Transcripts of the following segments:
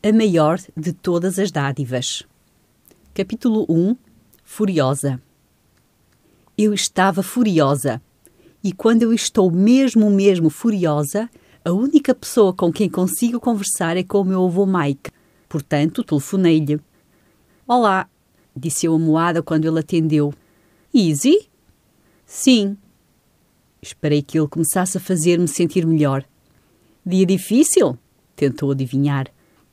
a maior de todas as dádivas. Capítulo 1 Furiosa Eu estava furiosa. E quando eu estou mesmo, mesmo furiosa, a única pessoa com quem consigo conversar é com o meu avô Mike. Portanto, telefonei-lhe. Olá, disse eu amoada quando ele atendeu. Easy? Sim. Esperei que ele começasse a fazer-me sentir melhor. Dia difícil? Tentou adivinhar.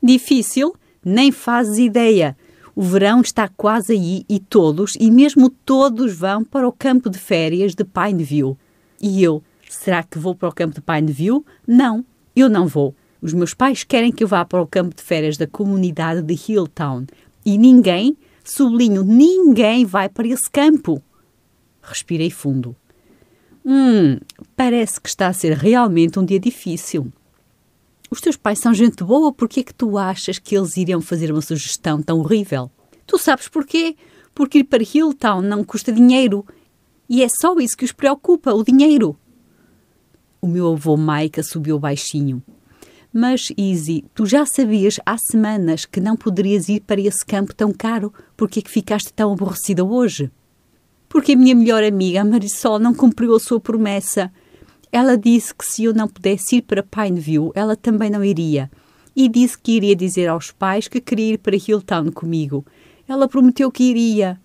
Difícil? Nem fazes ideia. O verão está quase aí e todos, e mesmo todos, vão para o campo de férias de Pineview. E eu, será que vou para o campo de Pineview? Não, eu não vou. Os meus pais querem que eu vá para o campo de férias da comunidade de Hilltown. E ninguém, sublinho, ninguém vai para esse campo. Respirei fundo. Hum, parece que está a ser realmente um dia difícil. Os teus pais são gente boa, por que é que tu achas que eles iriam fazer uma sugestão tão horrível? Tu sabes porquê? Porque ir para Hilltown não custa dinheiro. E é só isso que os preocupa, o dinheiro. O meu avô Mike subiu baixinho. Mas, Easy, tu já sabias há semanas que não poderias ir para esse campo tão caro. Por que é que ficaste tão aborrecida hoje? Porque a minha melhor amiga, a Marisol, não cumpriu a sua promessa. Ela disse que se eu não pudesse ir para Pineview, ela também não iria. E disse que iria dizer aos pais que queria ir para Hilltown comigo. Ela prometeu que iria.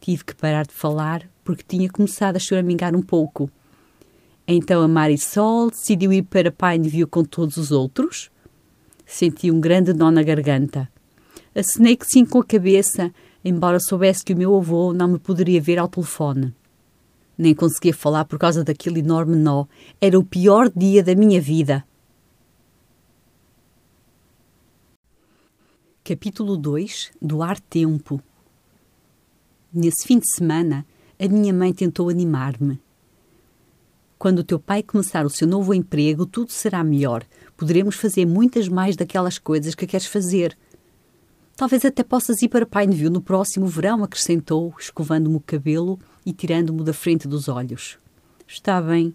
Tive que parar de falar porque tinha começado a choramingar um pouco. Então a Marisol decidiu ir para Pineview com todos os outros? Senti um grande nó na garganta. Acenei que sim com a cabeça, embora soubesse que o meu avô não me poderia ver ao telefone. Nem conseguia falar por causa daquele enorme nó. Era o pior dia da minha vida. Capítulo 2 Do Ar Tempo Nesse fim de semana, a minha mãe tentou animar-me. Quando o teu pai começar o seu novo emprego, tudo será melhor. Poderemos fazer muitas mais daquelas coisas que queres fazer. Talvez até possas ir para Pineview no próximo verão, acrescentou, escovando-me o cabelo e tirando-me da frente dos olhos. Está bem.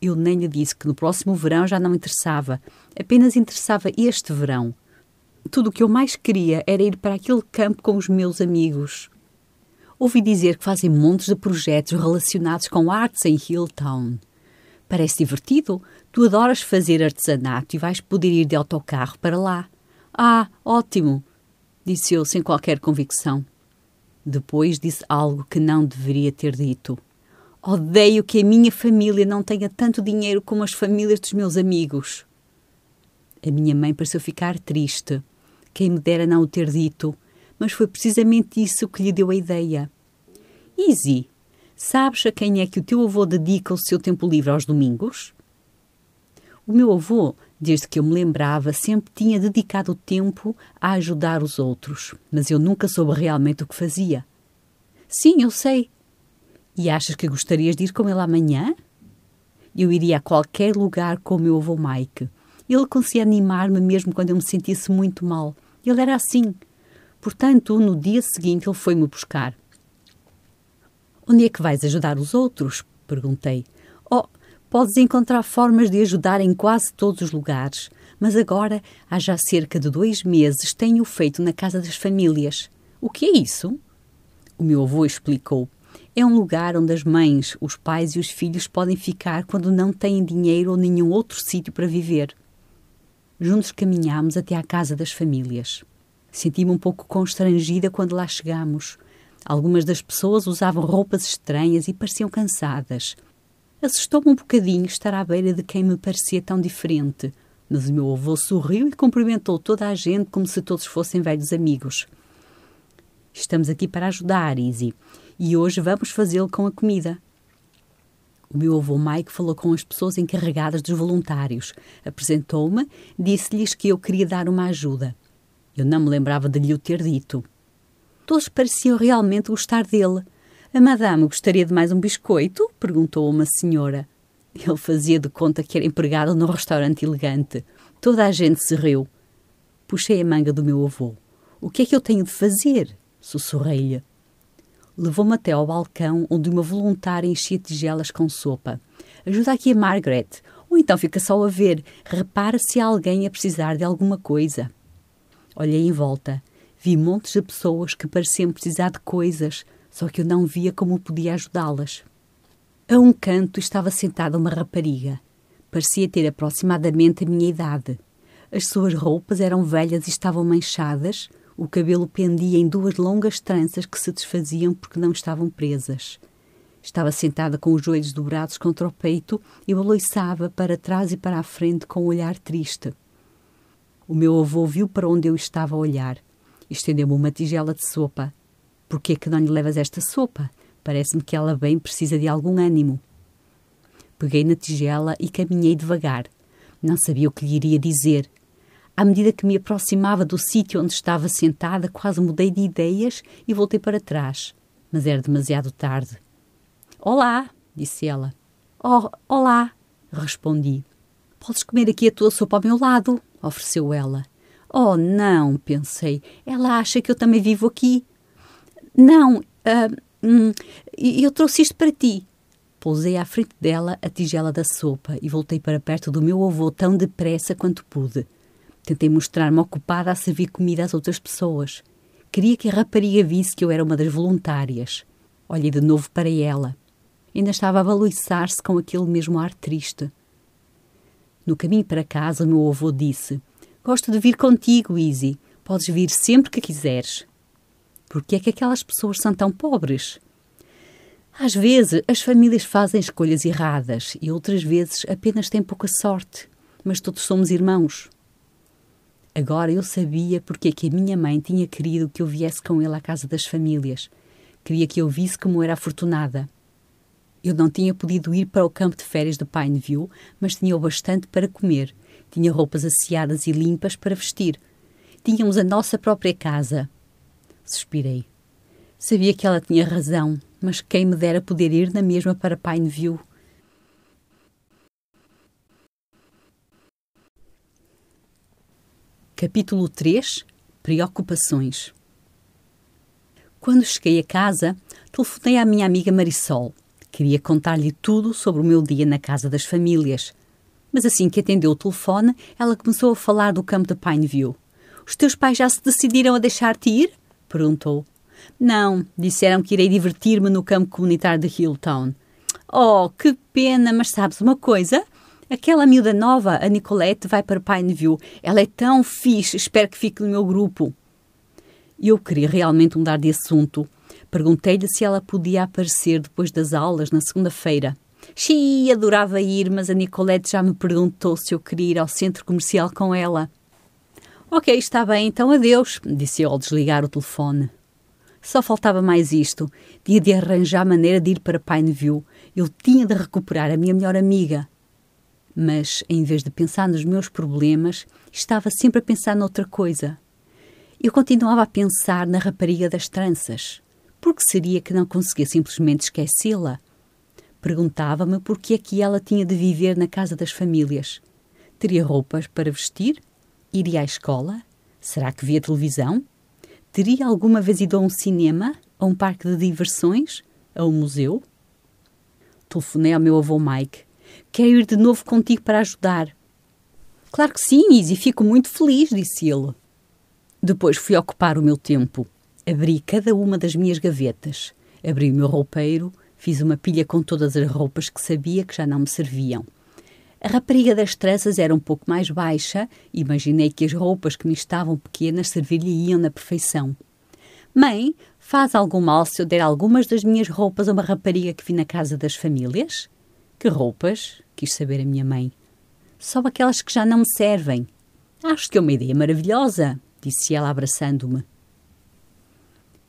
Eu nem lhe disse que no próximo verão já não interessava. Apenas interessava este verão. Tudo o que eu mais queria era ir para aquele campo com os meus amigos. Ouvi dizer que fazem montes de projetos relacionados com artes em Hilltown. Parece divertido. Tu adoras fazer artesanato e vais poder ir de autocarro para lá. Ah, ótimo! Disse eu sem qualquer convicção. Depois disse algo que não deveria ter dito. Odeio que a minha família não tenha tanto dinheiro como as famílias dos meus amigos. A minha mãe pareceu ficar triste. Quem me dera não o ter dito, mas foi precisamente isso que lhe deu a ideia. Easy, sabes a quem é que o teu avô dedica o seu tempo livre aos domingos? O meu avô, desde que eu me lembrava, sempre tinha dedicado tempo a ajudar os outros, mas eu nunca soube realmente o que fazia. Sim, eu sei. E achas que gostarias de ir com ele amanhã? Eu iria a qualquer lugar com o meu avô Mike. Ele conseguia animar-me mesmo quando eu me sentisse muito mal. Ele era assim. Portanto, no dia seguinte ele foi-me buscar. Onde é que vais ajudar os outros? Perguntei. Oh, podes encontrar formas de ajudar em quase todos os lugares, mas agora, há já cerca de dois meses, tenho feito na Casa das Famílias. O que é isso? O meu avô explicou. É um lugar onde as mães, os pais e os filhos podem ficar quando não têm dinheiro ou nenhum outro sítio para viver. Juntos caminhámos até à casa das famílias. Senti-me um pouco constrangida quando lá chegámos. Algumas das pessoas usavam roupas estranhas e pareciam cansadas. Assustou-me um bocadinho estar à beira de quem me parecia tão diferente, mas o meu avô sorriu e cumprimentou toda a gente como se todos fossem velhos amigos. Estamos aqui para ajudar, Izzy, e hoje vamos fazê-lo com a comida. O meu avô Mike falou com as pessoas encarregadas dos voluntários, apresentou-me, disse-lhes que eu queria dar uma ajuda. Eu não me lembrava de lhe o ter dito. Todos pareciam realmente gostar dele. A madame gostaria de mais um biscoito? perguntou uma senhora. Ele fazia de conta que era empregado num restaurante elegante. Toda a gente se riu. Puxei a manga do meu avô. O que é que eu tenho de fazer? Sussurrei-lhe levou-me até ao balcão onde uma voluntária enchia tigelas com sopa. Ajuda aqui a Margaret. Ou então fica só a ver. Repara se há alguém a precisar de alguma coisa. Olhei em volta. Vi montes de pessoas que pareciam precisar de coisas, só que eu não via como podia ajudá-las. A um canto estava sentada uma rapariga. Parecia ter aproximadamente a minha idade. As suas roupas eram velhas e estavam manchadas, o cabelo pendia em duas longas tranças que se desfaziam porque não estavam presas. Estava sentada com os joelhos dobrados contra o peito e balançava para trás e para a frente com um olhar triste. O meu avô viu para onde eu estava a olhar. Estendeu-me uma tigela de sopa. Por que é que não lhe levas esta sopa? Parece-me que ela bem precisa de algum ânimo. Peguei na tigela e caminhei devagar. Não sabia o que lhe iria dizer. À medida que me aproximava do sítio onde estava sentada, quase mudei de ideias e voltei para trás. Mas era demasiado tarde. Olá, disse ela. Oh, olá, respondi. Podes comer aqui a tua sopa ao meu lado, ofereceu ela. Oh, não, pensei. Ela acha que eu também vivo aqui. Não, uh, eu trouxe isto para ti. Pousei à frente dela a tigela da sopa e voltei para perto do meu avô tão depressa quanto pude. Tentei mostrar-me ocupada a servir comida às outras pessoas. Queria que a rapariga visse que eu era uma das voluntárias. Olhei de novo para ela. Ainda estava a balançar-se com aquele mesmo ar triste. No caminho para casa, o meu avô disse: Gosto de vir contigo, Easy. Podes vir sempre que quiseres. Por que é que aquelas pessoas são tão pobres? Às vezes as famílias fazem escolhas erradas e outras vezes apenas têm pouca sorte, mas todos somos irmãos. Agora eu sabia porque é que a minha mãe tinha querido que eu viesse com ele à casa das famílias. Queria que eu visse como era afortunada. Eu não tinha podido ir para o campo de férias de Pineview, mas tinha o bastante para comer. Tinha roupas asseadas e limpas para vestir. Tínhamos a nossa própria casa. Suspirei. Sabia que ela tinha razão, mas quem me dera poder ir na mesma para Pineview. Capítulo 3 Preocupações Quando cheguei a casa, telefonei à minha amiga Marisol. Queria contar-lhe tudo sobre o meu dia na casa das famílias. Mas assim que atendeu o telefone, ela começou a falar do campo de Pineview. Os teus pais já se decidiram a deixar-te ir? Perguntou. Não, disseram que irei divertir-me no campo comunitário de Hilltown. Oh, que pena, mas sabes uma coisa? Aquela miúda nova, a Nicolette, vai para Pineview. Ela é tão fixe, espero que fique no meu grupo. Eu queria realmente mudar de assunto. Perguntei-lhe se ela podia aparecer depois das aulas na segunda-feira. Xi, adorava ir, mas a Nicolette já me perguntou se eu queria ir ao centro comercial com ela. Ok, está bem, então adeus, disse eu ao desligar o telefone. Só faltava mais isto. Tinha de arranjar maneira de ir para Pineview. Eu tinha de recuperar a minha melhor amiga mas em vez de pensar nos meus problemas, estava sempre a pensar noutra coisa. Eu continuava a pensar na rapariga das tranças. Por que seria que não conseguia simplesmente esquecê-la? Perguntava-me por que é que ela tinha de viver na casa das famílias. Teria roupas para vestir? Iria à escola? Será que via televisão? Teria alguma vez ido a um cinema? A um parque de diversões? A um museu? Telefonei ao meu avô Mike Quero ir de novo contigo para ajudar. Claro que sim, Izzy, fico muito feliz, disse ele. Depois fui ocupar o meu tempo. Abri cada uma das minhas gavetas. Abri o meu roupeiro, fiz uma pilha com todas as roupas que sabia que já não me serviam. A rapariga das tranças era um pouco mais baixa imaginei que as roupas que me estavam pequenas servir-lhe-iam na perfeição. Mãe, faz algum mal se eu der algumas das minhas roupas a uma rapariga que vi na casa das famílias? Que roupas? quis saber a minha mãe. Só aquelas que já não me servem. Acho que é uma ideia maravilhosa, disse ela abraçando-me.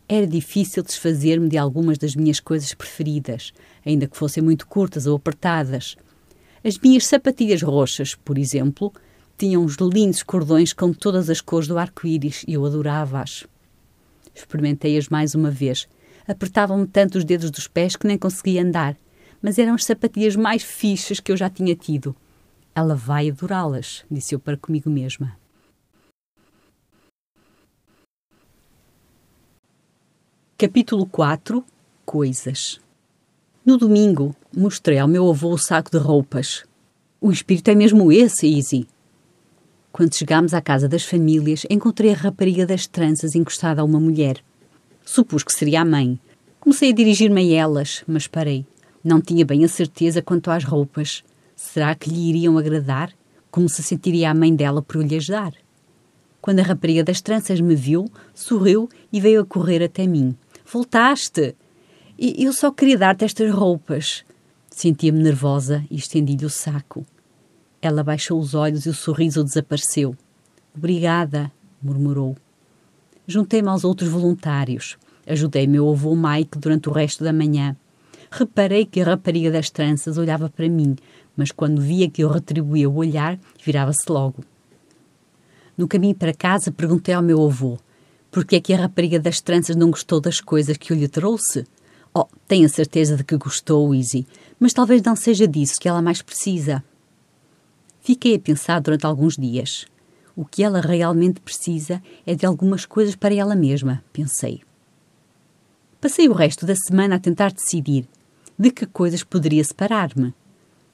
Era difícil desfazer-me de algumas das minhas coisas preferidas, ainda que fossem muito curtas ou apertadas. As minhas sapatilhas roxas, por exemplo, tinham uns lindos cordões com todas as cores do arco-íris e eu adorava-as. Experimentei-as mais uma vez. Apertavam-me tanto os dedos dos pés que nem conseguia andar mas eram as sapatilhas mais fixas que eu já tinha tido. Ela vai adorá-las, disse eu para comigo mesma. Capítulo 4 Coisas No domingo, mostrei ao meu avô o saco de roupas. O espírito é mesmo esse, Easy. Quando chegámos à casa das famílias, encontrei a rapariga das tranças encostada a uma mulher. Supus que seria a mãe. Comecei a dirigir-me a elas, mas parei. Não tinha bem a certeza quanto às roupas. Será que lhe iriam agradar? Como se sentiria a mãe dela por lhes dar? Quando a rapariga das tranças me viu, sorriu e veio a correr até mim. Voltaste! E eu só queria dar-te estas roupas. Sentia-me nervosa e estendi-lhe o saco. Ela baixou os olhos e o sorriso desapareceu. Obrigada, murmurou. Juntei-me aos outros voluntários. Ajudei meu avô Mike durante o resto da manhã. Reparei que a rapariga das tranças olhava para mim, mas quando via que eu retribuía o olhar, virava-se logo. No caminho para casa, perguntei ao meu avô por que é que a rapariga das tranças não gostou das coisas que eu lhe trouxe. Oh, tenho a certeza de que gostou, Izzy, mas talvez não seja disso que ela mais precisa. Fiquei a pensar durante alguns dias. O que ela realmente precisa é de algumas coisas para ela mesma, pensei. Passei o resto da semana a tentar decidir de que coisas poderia separar-me.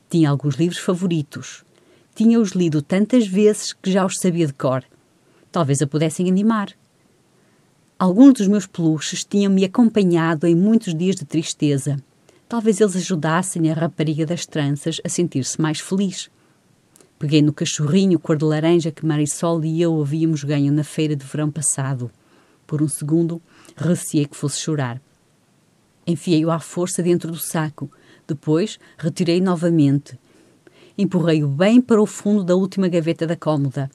Tinha alguns livros favoritos. Tinha-os lido tantas vezes que já os sabia de cor. Talvez a pudessem animar. Alguns dos meus peluches tinham-me acompanhado em muitos dias de tristeza. Talvez eles ajudassem a rapariga das tranças a sentir-se mais feliz. Peguei no cachorrinho cor de laranja que Marisol e eu havíamos ganho na feira de verão passado. Por um segundo, receei que fosse chorar. Enfiei-o à força dentro do saco. Depois, retirei novamente. Empurrei-o bem para o fundo da última gaveta da cômoda.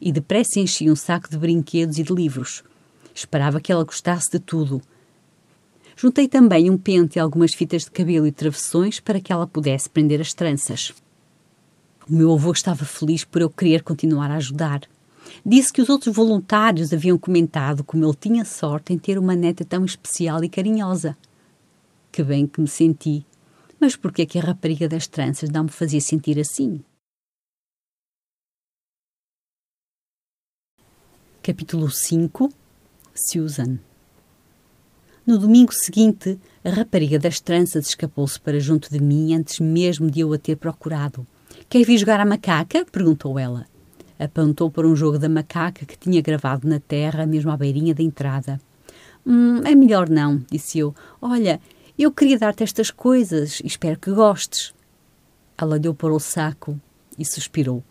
E depressa enchi um saco de brinquedos e de livros. Esperava que ela gostasse de tudo. Juntei também um pente e algumas fitas de cabelo e travessões para que ela pudesse prender as tranças. O meu avô estava feliz por eu querer continuar a ajudar. Disse que os outros voluntários haviam comentado como ele tinha sorte em ter uma neta tão especial e carinhosa. Que bem que me senti. Mas por que é que a rapariga das tranças não me fazia sentir assim? Capítulo 5 Susan No domingo seguinte, a rapariga das tranças escapou-se para junto de mim antes mesmo de eu a ter procurado. Quer vir jogar a macaca? perguntou ela. Apontou para um jogo da macaca que tinha gravado na terra, mesmo à beirinha da entrada. Hum, é melhor não, disse eu. Olha, eu queria dar-te estas coisas e espero que gostes. Ela olhou para o saco e suspirou.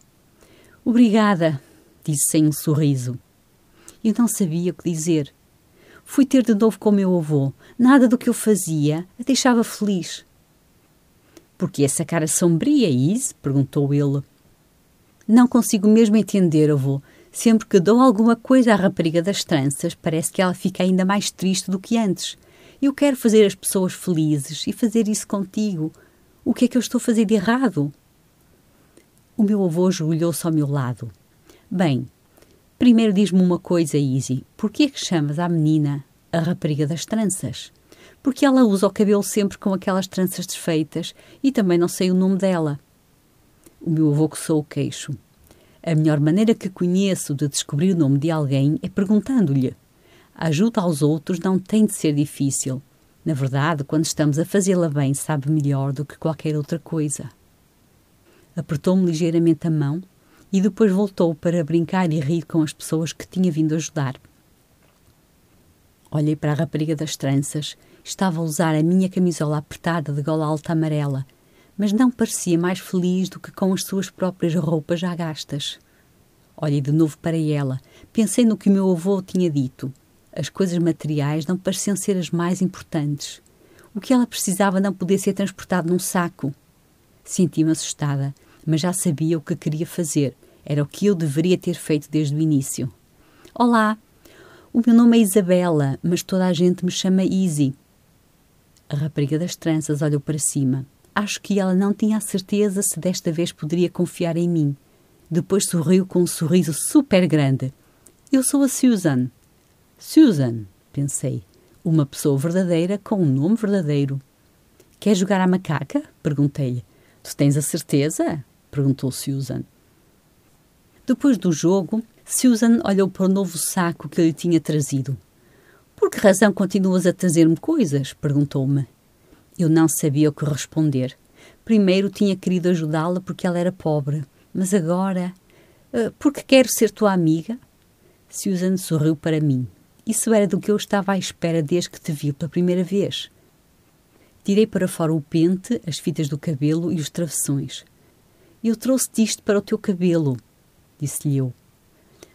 Obrigada, disse sem um sorriso. Eu não sabia o que dizer. Fui ter de novo com meu avô. Nada do que eu fazia a deixava feliz. Por que essa cara sombria, Is? perguntou ele. Não consigo mesmo entender, avô. Sempre que dou alguma coisa à rapariga das tranças, parece que ela fica ainda mais triste do que antes. Eu quero fazer as pessoas felizes e fazer isso contigo. O que é que eu estou a fazer de errado? O meu avô ajoelhou-se ao meu lado. Bem, primeiro diz-me uma coisa, Izzy. Por que é que chamas à menina a rapariga das tranças? porque ela usa o cabelo sempre com aquelas tranças desfeitas e também não sei o nome dela. O meu avô coçou o queixo. A melhor maneira que conheço de descobrir o nome de alguém é perguntando-lhe. Ajuda aos outros não tem de ser difícil. Na verdade, quando estamos a fazê-la bem, sabe melhor do que qualquer outra coisa. Apertou-me ligeiramente a mão e depois voltou para brincar e rir com as pessoas que tinha vindo ajudar. Olhei para a rapariga das tranças Estava a usar a minha camisola apertada de gola alta amarela, mas não parecia mais feliz do que com as suas próprias roupas já gastas. Olhei de novo para ela. Pensei no que o meu avô tinha dito. As coisas materiais não pareciam ser as mais importantes. O que ela precisava não podia ser transportado num saco. Senti-me assustada, mas já sabia o que queria fazer. Era o que eu deveria ter feito desde o início. Olá! O meu nome é Isabela, mas toda a gente me chama Easy. A rapariga das tranças olhou para cima. Acho que ela não tinha a certeza se desta vez poderia confiar em mim. Depois sorriu com um sorriso super grande. Eu sou a Susan. Susan, pensei. Uma pessoa verdadeira com um nome verdadeiro. Quer jogar à macaca? Perguntei-lhe. Tu tens a certeza? Perguntou Susan. Depois do jogo, Susan olhou para o novo saco que lhe tinha trazido. Por que razão continuas a trazer-me coisas? perguntou-me. Eu não sabia o que responder. Primeiro tinha querido ajudá-la porque ela era pobre, mas agora. Uh, porque quero ser tua amiga? Susan sorriu para mim. Isso era do que eu estava à espera desde que te vi pela primeira vez. Tirei para fora o pente, as fitas do cabelo e os travessões. Eu trouxe-te isto para o teu cabelo, disse-lhe eu.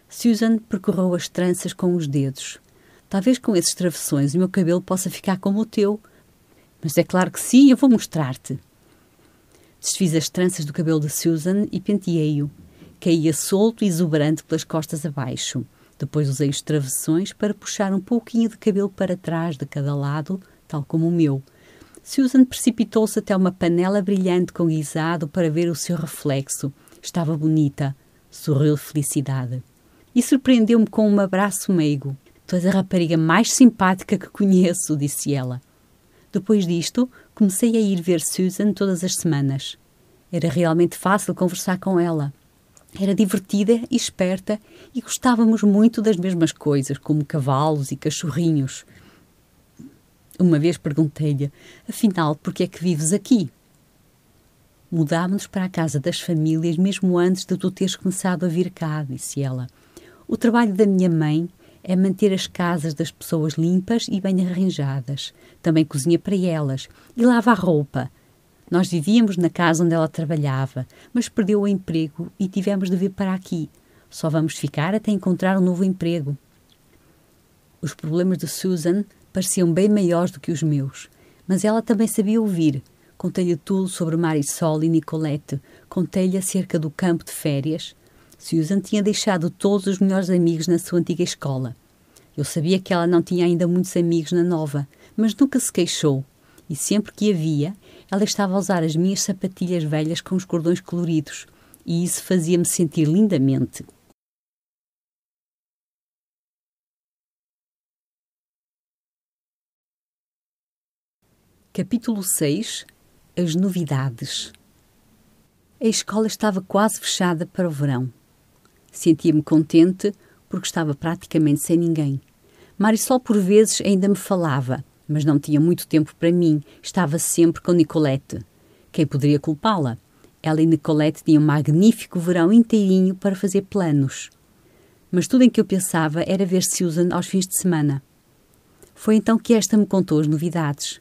Susan percorreu as tranças com os dedos. Talvez com esses travessões o meu cabelo possa ficar como o teu. Mas é claro que sim, eu vou mostrar-te. Desfiz as tranças do cabelo de Susan e penteei-o. Caía solto e exuberante pelas costas abaixo. Depois usei os travessões para puxar um pouquinho de cabelo para trás de cada lado, tal como o meu. Susan precipitou-se até uma panela brilhante com guisado para ver o seu reflexo. Estava bonita. Sorriu de felicidade. E surpreendeu-me com um abraço meigo. Tu és a rapariga mais simpática que conheço, disse ela. Depois disto, comecei a ir ver Susan todas as semanas. Era realmente fácil conversar com ela. Era divertida e esperta e gostávamos muito das mesmas coisas, como cavalos e cachorrinhos. Uma vez perguntei-lhe: Afinal, por que é que vives aqui? Mudámos-nos para a casa das famílias mesmo antes de tu teres começado a vir cá, disse ela. O trabalho da minha mãe é manter as casas das pessoas limpas e bem arranjadas. Também cozinha para elas e lava a roupa. Nós vivíamos na casa onde ela trabalhava, mas perdeu o emprego e tivemos de vir para aqui. Só vamos ficar até encontrar um novo emprego. Os problemas de Susan pareciam bem maiores do que os meus, mas ela também sabia ouvir. Contei-lhe tudo sobre Marisol e Nicolette, contei-lhe acerca do campo de férias. Susan tinha deixado todos os melhores amigos na sua antiga escola. Eu sabia que ela não tinha ainda muitos amigos na nova, mas nunca se queixou. E sempre que havia, ela estava a usar as minhas sapatilhas velhas com os cordões coloridos, e isso fazia-me sentir lindamente. Capítulo 6 As novidades A escola estava quase fechada para o verão. Sentia-me contente porque estava praticamente sem ninguém. Marisol por vezes ainda me falava, mas não tinha muito tempo para mim, estava sempre com Nicolette. Quem poderia culpá-la? Ela e Nicolette tinham um magnífico verão inteirinho para fazer planos. Mas tudo em que eu pensava era ver Susan aos fins de semana. Foi então que esta me contou as novidades.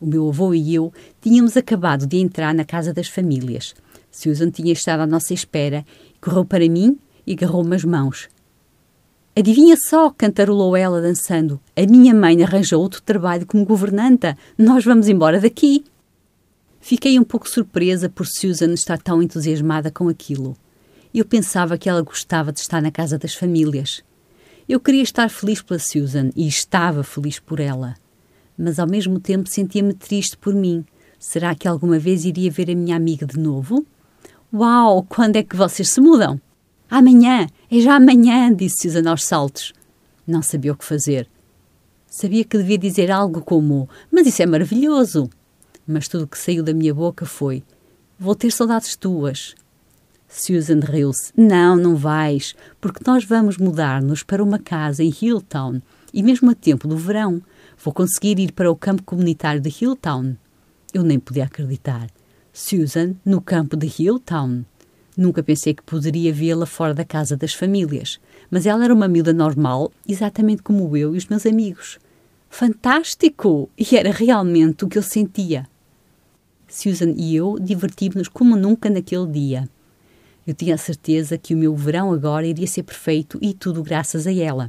O meu avô e eu tínhamos acabado de entrar na casa das famílias. Susan tinha estado à nossa espera, correu para mim e agarrou-me as mãos. Adivinha só, cantarolou ela dançando. A minha mãe arranjou outro trabalho como governanta. Nós vamos embora daqui. Fiquei um pouco surpresa por Susan estar tão entusiasmada com aquilo. Eu pensava que ela gostava de estar na casa das famílias. Eu queria estar feliz pela Susan e estava feliz por ela. Mas ao mesmo tempo sentia-me triste por mim. Será que alguma vez iria ver a minha amiga de novo? Uau, quando é que vocês se mudam? Amanhã, é já amanhã, disse Susan aos saltos. Não sabia o que fazer. Sabia que devia dizer algo como: Mas isso é maravilhoso! Mas tudo o que saiu da minha boca foi: Vou ter saudades tuas. Susan riu-se. Não, não vais, porque nós vamos mudar-nos para uma casa em Hilltown e mesmo a tempo do verão. Vou conseguir ir para o campo comunitário de Hilltown. Eu nem podia acreditar. Susan no campo de Hilltown. Nunca pensei que poderia vê-la fora da casa das famílias, mas ela era uma miúda normal, exatamente como eu e os meus amigos. Fantástico! E era realmente o que eu sentia. Susan e eu divertimos-nos como nunca naquele dia. Eu tinha a certeza que o meu verão agora iria ser perfeito e tudo graças a ela.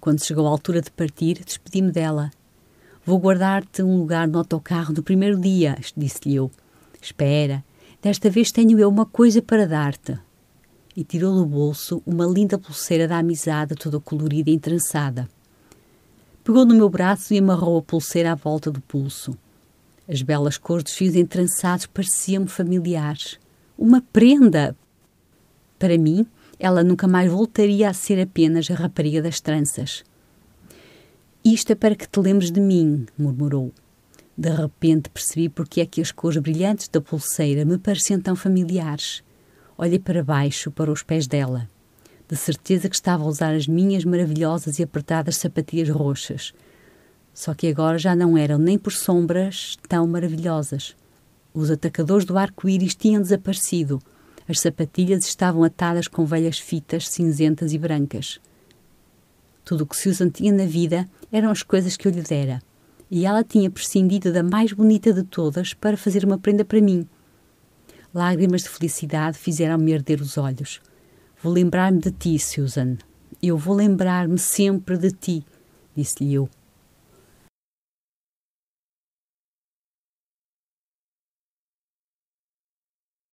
Quando chegou a altura de partir, despedi-me dela. Vou guardar-te um lugar no autocarro no primeiro dia, disse-lhe eu. Espera, Desta vez tenho eu uma coisa para dar-te. E tirou do bolso uma linda pulseira da amizade, toda colorida e entrançada. Pegou no meu braço e amarrou a pulseira à volta do pulso. As belas cores dos fios entrançados pareciam-me familiares. Uma prenda! Para mim, ela nunca mais voltaria a ser apenas a rapariga das tranças. Isto é para que te lembres de mim, murmurou. De repente percebi porque é que as cores brilhantes da pulseira me pareciam tão familiares. Olhei para baixo, para os pés dela. De certeza que estava a usar as minhas maravilhosas e apertadas sapatilhas roxas. Só que agora já não eram nem por sombras tão maravilhosas. Os atacadores do arco-íris tinham desaparecido. As sapatilhas estavam atadas com velhas fitas cinzentas e brancas. Tudo o que Susan tinha na vida eram as coisas que eu lhe dera, e ela tinha prescindido da mais bonita de todas para fazer uma prenda para mim. Lágrimas de felicidade fizeram-me arder os olhos. Vou lembrar-me de ti, Susan. Eu vou lembrar-me sempre de ti, disse-lhe eu.